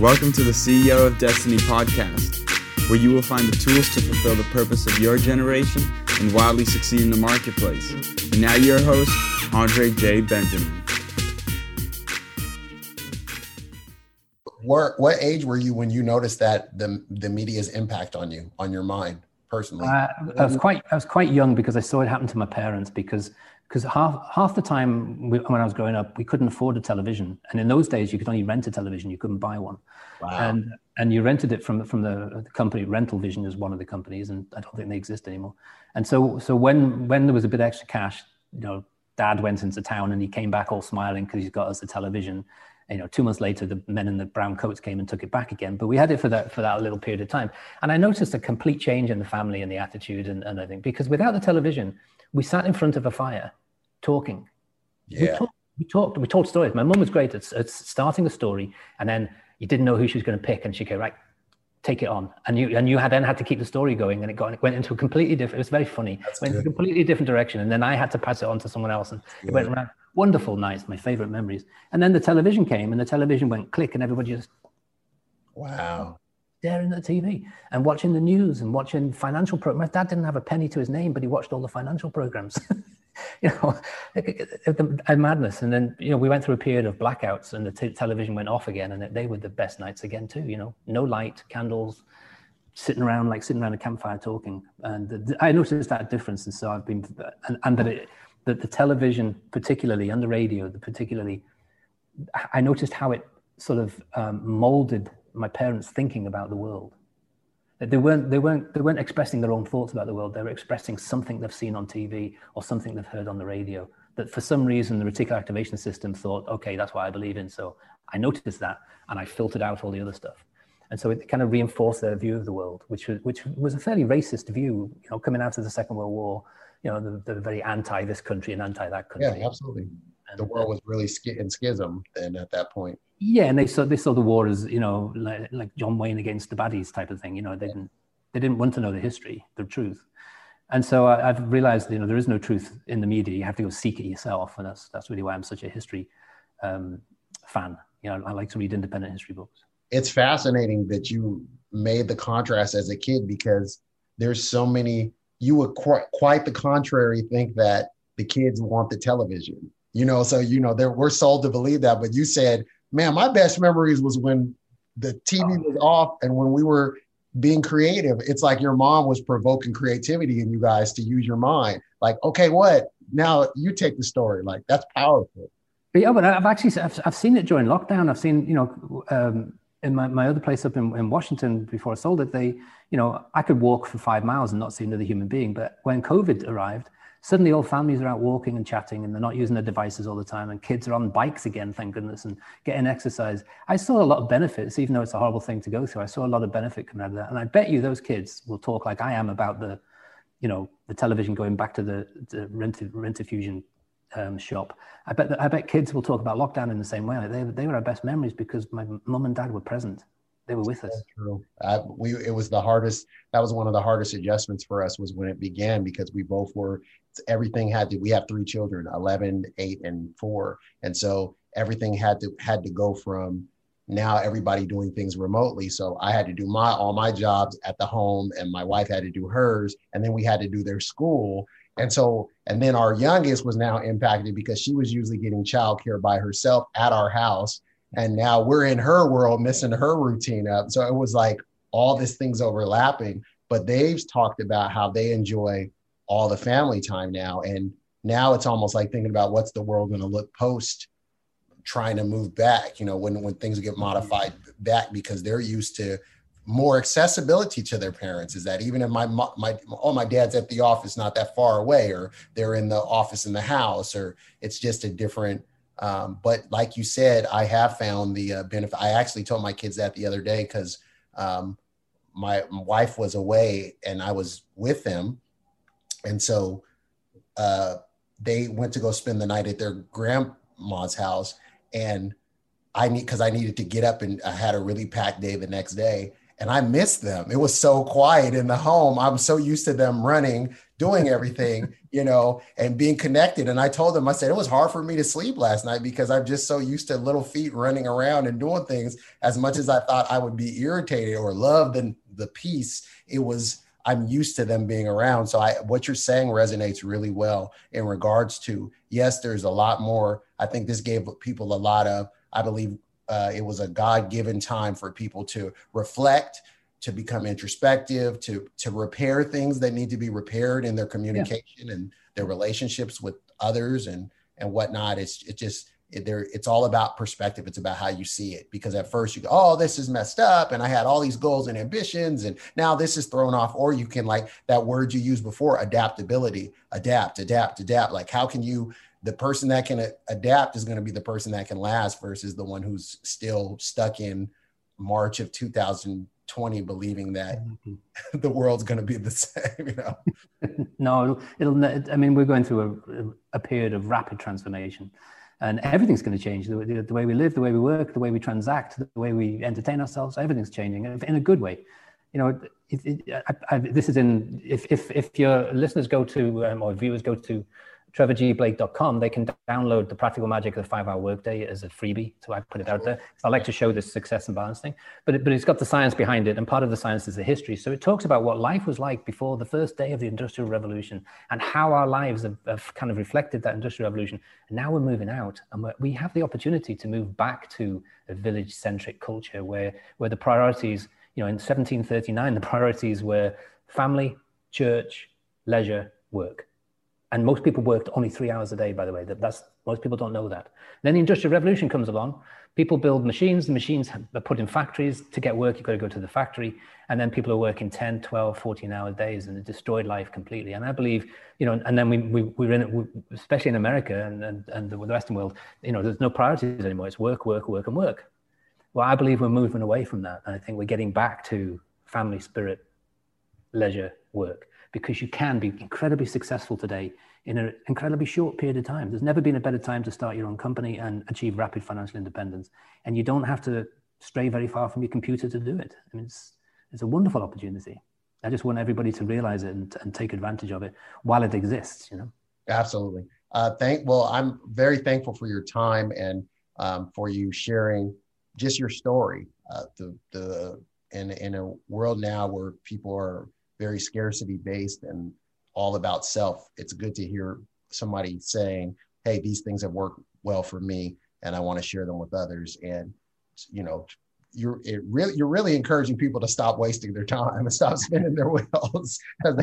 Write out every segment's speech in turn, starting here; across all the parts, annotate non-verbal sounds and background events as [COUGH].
Welcome to the CEO of Destiny podcast, where you will find the tools to fulfill the purpose of your generation and wildly succeed in the marketplace. And now, your host, Andre J. Benjamin. What, what age were you when you noticed that the the media's impact on you, on your mind personally? Uh, I was quite I was quite young because I saw it happen to my parents because because half half the time we, when I was growing up, we couldn't afford a television, and in those days you could only rent a television, you couldn't buy one, Wow. and and you rented it from from the, the company Rental Vision is one of the companies, and I don't think they exist anymore. And so so when when there was a bit extra cash, you know, Dad went into town and he came back all smiling because he's got us a television. You know, two months later, the men in the brown coats came and took it back again. But we had it for that for that little period of time, and I noticed a complete change in the family and the attitude and, and I think because without the television, we sat in front of a fire, talking. We yeah. talked, we talked, we told stories. My mum was great at, at starting a story, and then you didn't know who she was going to pick, and she'd go right, take it on, and you and you had then had to keep the story going, and it got it went into a completely different. It was very funny. That's went in a completely different direction, and then I had to pass it on to someone else, and it went around. Wonderful nights, my favorite memories. And then the television came, and the television went click, and everybody just Wow. staring at the TV and watching the news and watching financial programs. My dad didn't have a penny to his name, but he watched all the financial programs. [LAUGHS] [LAUGHS] you know, a madness. And then, you know, we went through a period of blackouts and the t- television went off again. And they were the best nights again, too. You know, no light, candles, sitting around, like sitting around a campfire talking. And the, I noticed that difference. And so I've been, and, and that, it, that the television, particularly, and the radio, the particularly, I noticed how it sort of um, molded my parents' thinking about the world. They weren't, they, weren't, they weren't expressing their own thoughts about the world. They were expressing something they've seen on TV or something they've heard on the radio. That for some reason, the reticular activation system thought, okay, that's what I believe in. So I noticed that and I filtered out all the other stuff. And so it kind of reinforced their view of the world, which was, which was a fairly racist view, you know, coming out of the Second World War, you know, the, the very anti this country and anti that country. Yeah, absolutely. And, The world was really in schism then at that point. Yeah, and they saw they saw the war as you know like, like John Wayne against the baddies type of thing. You know, they didn't they didn't want to know the history, the truth. And so I, I've realized you know there is no truth in the media. You have to go seek it yourself, and that's that's really why I'm such a history um, fan. You know, I like to read independent history books. It's fascinating that you made the contrast as a kid because there's so many, you would quite, quite the contrary think that the kids want the television. You know, so, you know, there, we're sold to believe that. But you said, man, my best memories was when the TV was off and when we were being creative. It's like your mom was provoking creativity in you guys to use your mind. Like, okay, what? Now you take the story. Like, that's powerful. But yeah, but I've actually I've, I've seen it during lockdown. I've seen you know um, in my, my other place up in, in Washington before I sold it. They you know I could walk for five miles and not see another human being. But when COVID arrived, suddenly all families are out walking and chatting, and they're not using their devices all the time. And kids are on bikes again, thank goodness, and getting exercise. I saw a lot of benefits, even though it's a horrible thing to go through. I saw a lot of benefit coming out of that, and I bet you those kids will talk like I am about the you know the television going back to the, the rent Rediffusion um, shop. I bet that, I bet kids will talk about lockdown in the same way. They they were our best memories because my mum and dad were present. They were with us. True. I, we it was the hardest. That was one of the hardest adjustments for us was when it began because we both were. Everything had to. We have three children, 11, 8, and four, and so everything had to had to go from now everybody doing things remotely. So I had to do my all my jobs at the home, and my wife had to do hers, and then we had to do their school. And so, and then our youngest was now impacted because she was usually getting childcare by herself at our house. And now we're in her world, missing her routine up. So it was like all these things overlapping. But they've talked about how they enjoy all the family time now. And now it's almost like thinking about what's the world going to look post trying to move back, you know, when, when things get modified back because they're used to more accessibility to their parents is that even if my my oh my dad's at the office not that far away or they're in the office in the house or it's just a different um, but like you said i have found the uh, benefit i actually told my kids that the other day because um, my, my wife was away and i was with them. And so uh, they went to go spend the night at their grandma's house and i need because i needed to get up and i had a really packed day the next day and I missed them. It was so quiet in the home. I'm so used to them running, doing everything, [LAUGHS] you know, and being connected. And I told them, I said, it was hard for me to sleep last night because I'm just so used to little feet running around and doing things as much as I thought I would be irritated or love the, the peace. It was, I'm used to them being around. So I, what you're saying resonates really well in regards to, yes, there's a lot more. I think this gave people a lot of, I believe uh, it was a God given time for people to reflect, to become introspective, to to repair things that need to be repaired in their communication yeah. and their relationships with others and and whatnot. It's it just it, there it's all about perspective. It's about how you see it. Because at first you go, oh, this is messed up, and I had all these goals and ambitions, and now this is thrown off. Or you can like that word you used before, adaptability, adapt, adapt, adapt. Like how can you the person that can adapt is going to be the person that can last versus the one who's still stuck in March of 2020 believing that mm-hmm. [LAUGHS] the world's going to be the [LAUGHS] same you know? No it'll, it'll, i mean we're going through a, a period of rapid transformation and everything's going to change. The, the, the, way we live the way we work the way we transact the way we entertain ourselves everything's changing in a good way. You know it, it, I, I, this is in if, if if your listeners go to um, or viewers go to trevorgblake.com, they can download the practical magic of the five hour workday as a freebie. So I put it out there. So I like to show this success and balance thing, but, it, but it's got the science behind it. And part of the science is the history. So it talks about what life was like before the first day of the industrial revolution and how our lives have, have kind of reflected that industrial revolution. And now we're moving out and we have the opportunity to move back to a village centric culture where, where the priorities, you know, in 1739, the priorities were family, church, leisure, work and most people worked only three hours a day, by the way. That, that's most people don't know that. Then the Industrial Revolution comes along. People build machines. The machines are put in factories. To get work, you've got to go to the factory. And then people are working 10, 12, 14 hour days and it destroyed life completely. And I believe, you know, and then we, we, we're in it, especially in America and, and, and the Western world, you know, there's no priorities anymore. It's work, work, work, and work. Well, I believe we're moving away from that. And I think we're getting back to family spirit, leisure, work because you can be incredibly successful today in an incredibly short period of time. There's never been a better time to start your own company and achieve rapid financial independence. And you don't have to stray very far from your computer to do it. I mean, it's, it's a wonderful opportunity. I just want everybody to realize it and, and take advantage of it while it exists, you know? Absolutely. Uh, thank, well, I'm very thankful for your time and um, for you sharing just your story. Uh, the, the, in, in a world now where people are very scarcity based and all about self. It's good to hear somebody saying, "Hey, these things have worked well for me, and I want to share them with others." And you know, you're really you're really encouraging people to stop wasting their time and stop [LAUGHS] spinning their wheels. [LAUGHS]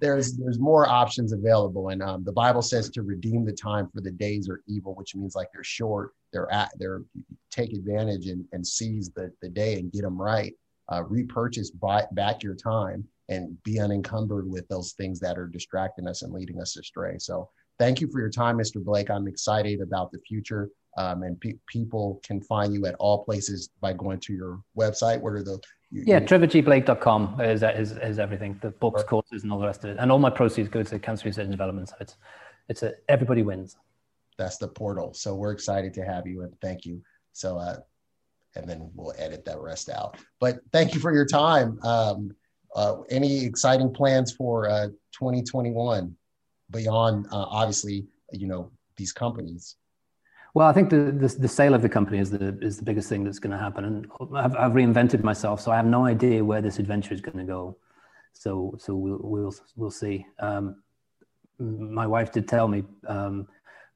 there's there's more options available, and um, the Bible says to redeem the time for the days are evil, which means like they're short. They're at they're take advantage and, and seize the, the day and get them right. Uh, repurchase buy, back your time and be unencumbered with those things that are distracting us and leading us astray. So thank you for your time, Mr. Blake. I'm excited about the future. Um, and pe- people can find you at all places by going to your website. What are the you, yeah, trevorgblake.com is, is, is everything. The books, courses, and all the rest of it. And all my proceeds go to cancer research and development. So it's, it's a, everybody wins. That's the portal. So we're excited to have you and thank you. So, uh, and then we'll edit that rest out. But thank you for your time. Um, uh, any exciting plans for uh, 2021 beyond uh, obviously you know these companies? Well i think the, the, the sale of the company is the is the biggest thing that's going to happen. And I've, I've, reinvented myself so i have no idea where this adventure is going to go. So so we'll we'll, we'll see. Um, my wife did tell me um,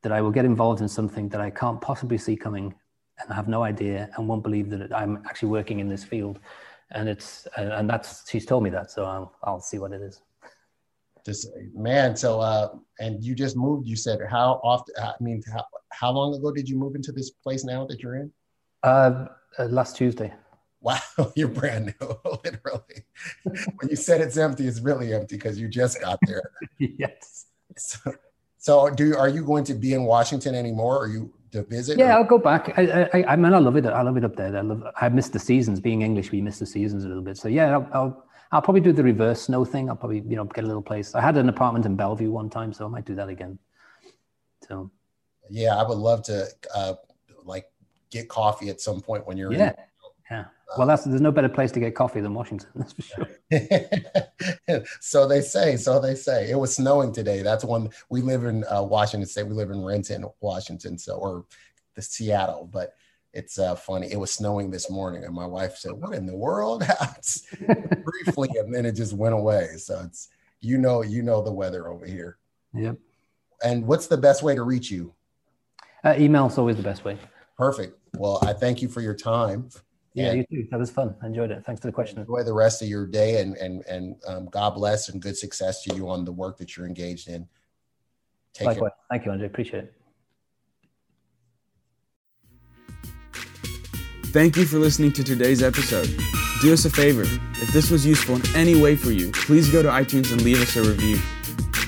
that i will get involved in something that i can't possibly see coming and i have no idea and won't believe that i'm actually working in this field and it's and that's she's told me that, so I'll I'll see what it is. Just man, so uh, and you just moved. You said how often? I mean, how how long ago did you move into this place now that you're in? Uh, uh last Tuesday. [LAUGHS] Wow, you're brand new, [LAUGHS] literally. when you said it's empty, it's really empty because you just got there. [LAUGHS] yes. So, so, do are you going to be in Washington anymore? Are you to visit? Yeah, or? I'll go back. I, I, I mean, I love it. I love it up there. I love. I missed the seasons. Being English, we miss the seasons a little bit. So yeah, I'll, I'll, I'll probably do the reverse snow thing. I'll probably you know get a little place. I had an apartment in Bellevue one time, so I might do that again. So. Yeah, I would love to uh, like get coffee at some point when you're yeah. In. Yeah. Well, that's there's no better place to get coffee than Washington. [LAUGHS] That's for sure. [LAUGHS] so they say. So they say. It was snowing today. That's when We live in uh, Washington State. We live in Renton, Washington. So or the Seattle, but it's uh, funny. It was snowing this morning, and my wife said, "What in the world?" [LAUGHS] Briefly, and then it just went away. So it's you know, you know the weather over here. Yep. And what's the best way to reach you? Uh, email is always the best way. Perfect. Well, I thank you for your time. Yeah, you too. That was fun. I enjoyed it. Thanks for the question. Enjoy the rest of your day, and and and um, God bless and good success to you on the work that you're engaged in. Take Likewise. Care. Thank you, Andrew. Appreciate it. Thank you for listening to today's episode. Do us a favor. If this was useful in any way for you, please go to iTunes and leave us a review.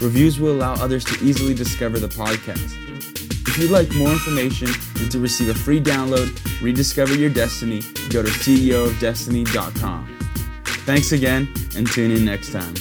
Reviews will allow others to easily discover the podcast. If you'd like more information and to receive a free download, rediscover your destiny, go to ceoofdestiny.com. Thanks again and tune in next time.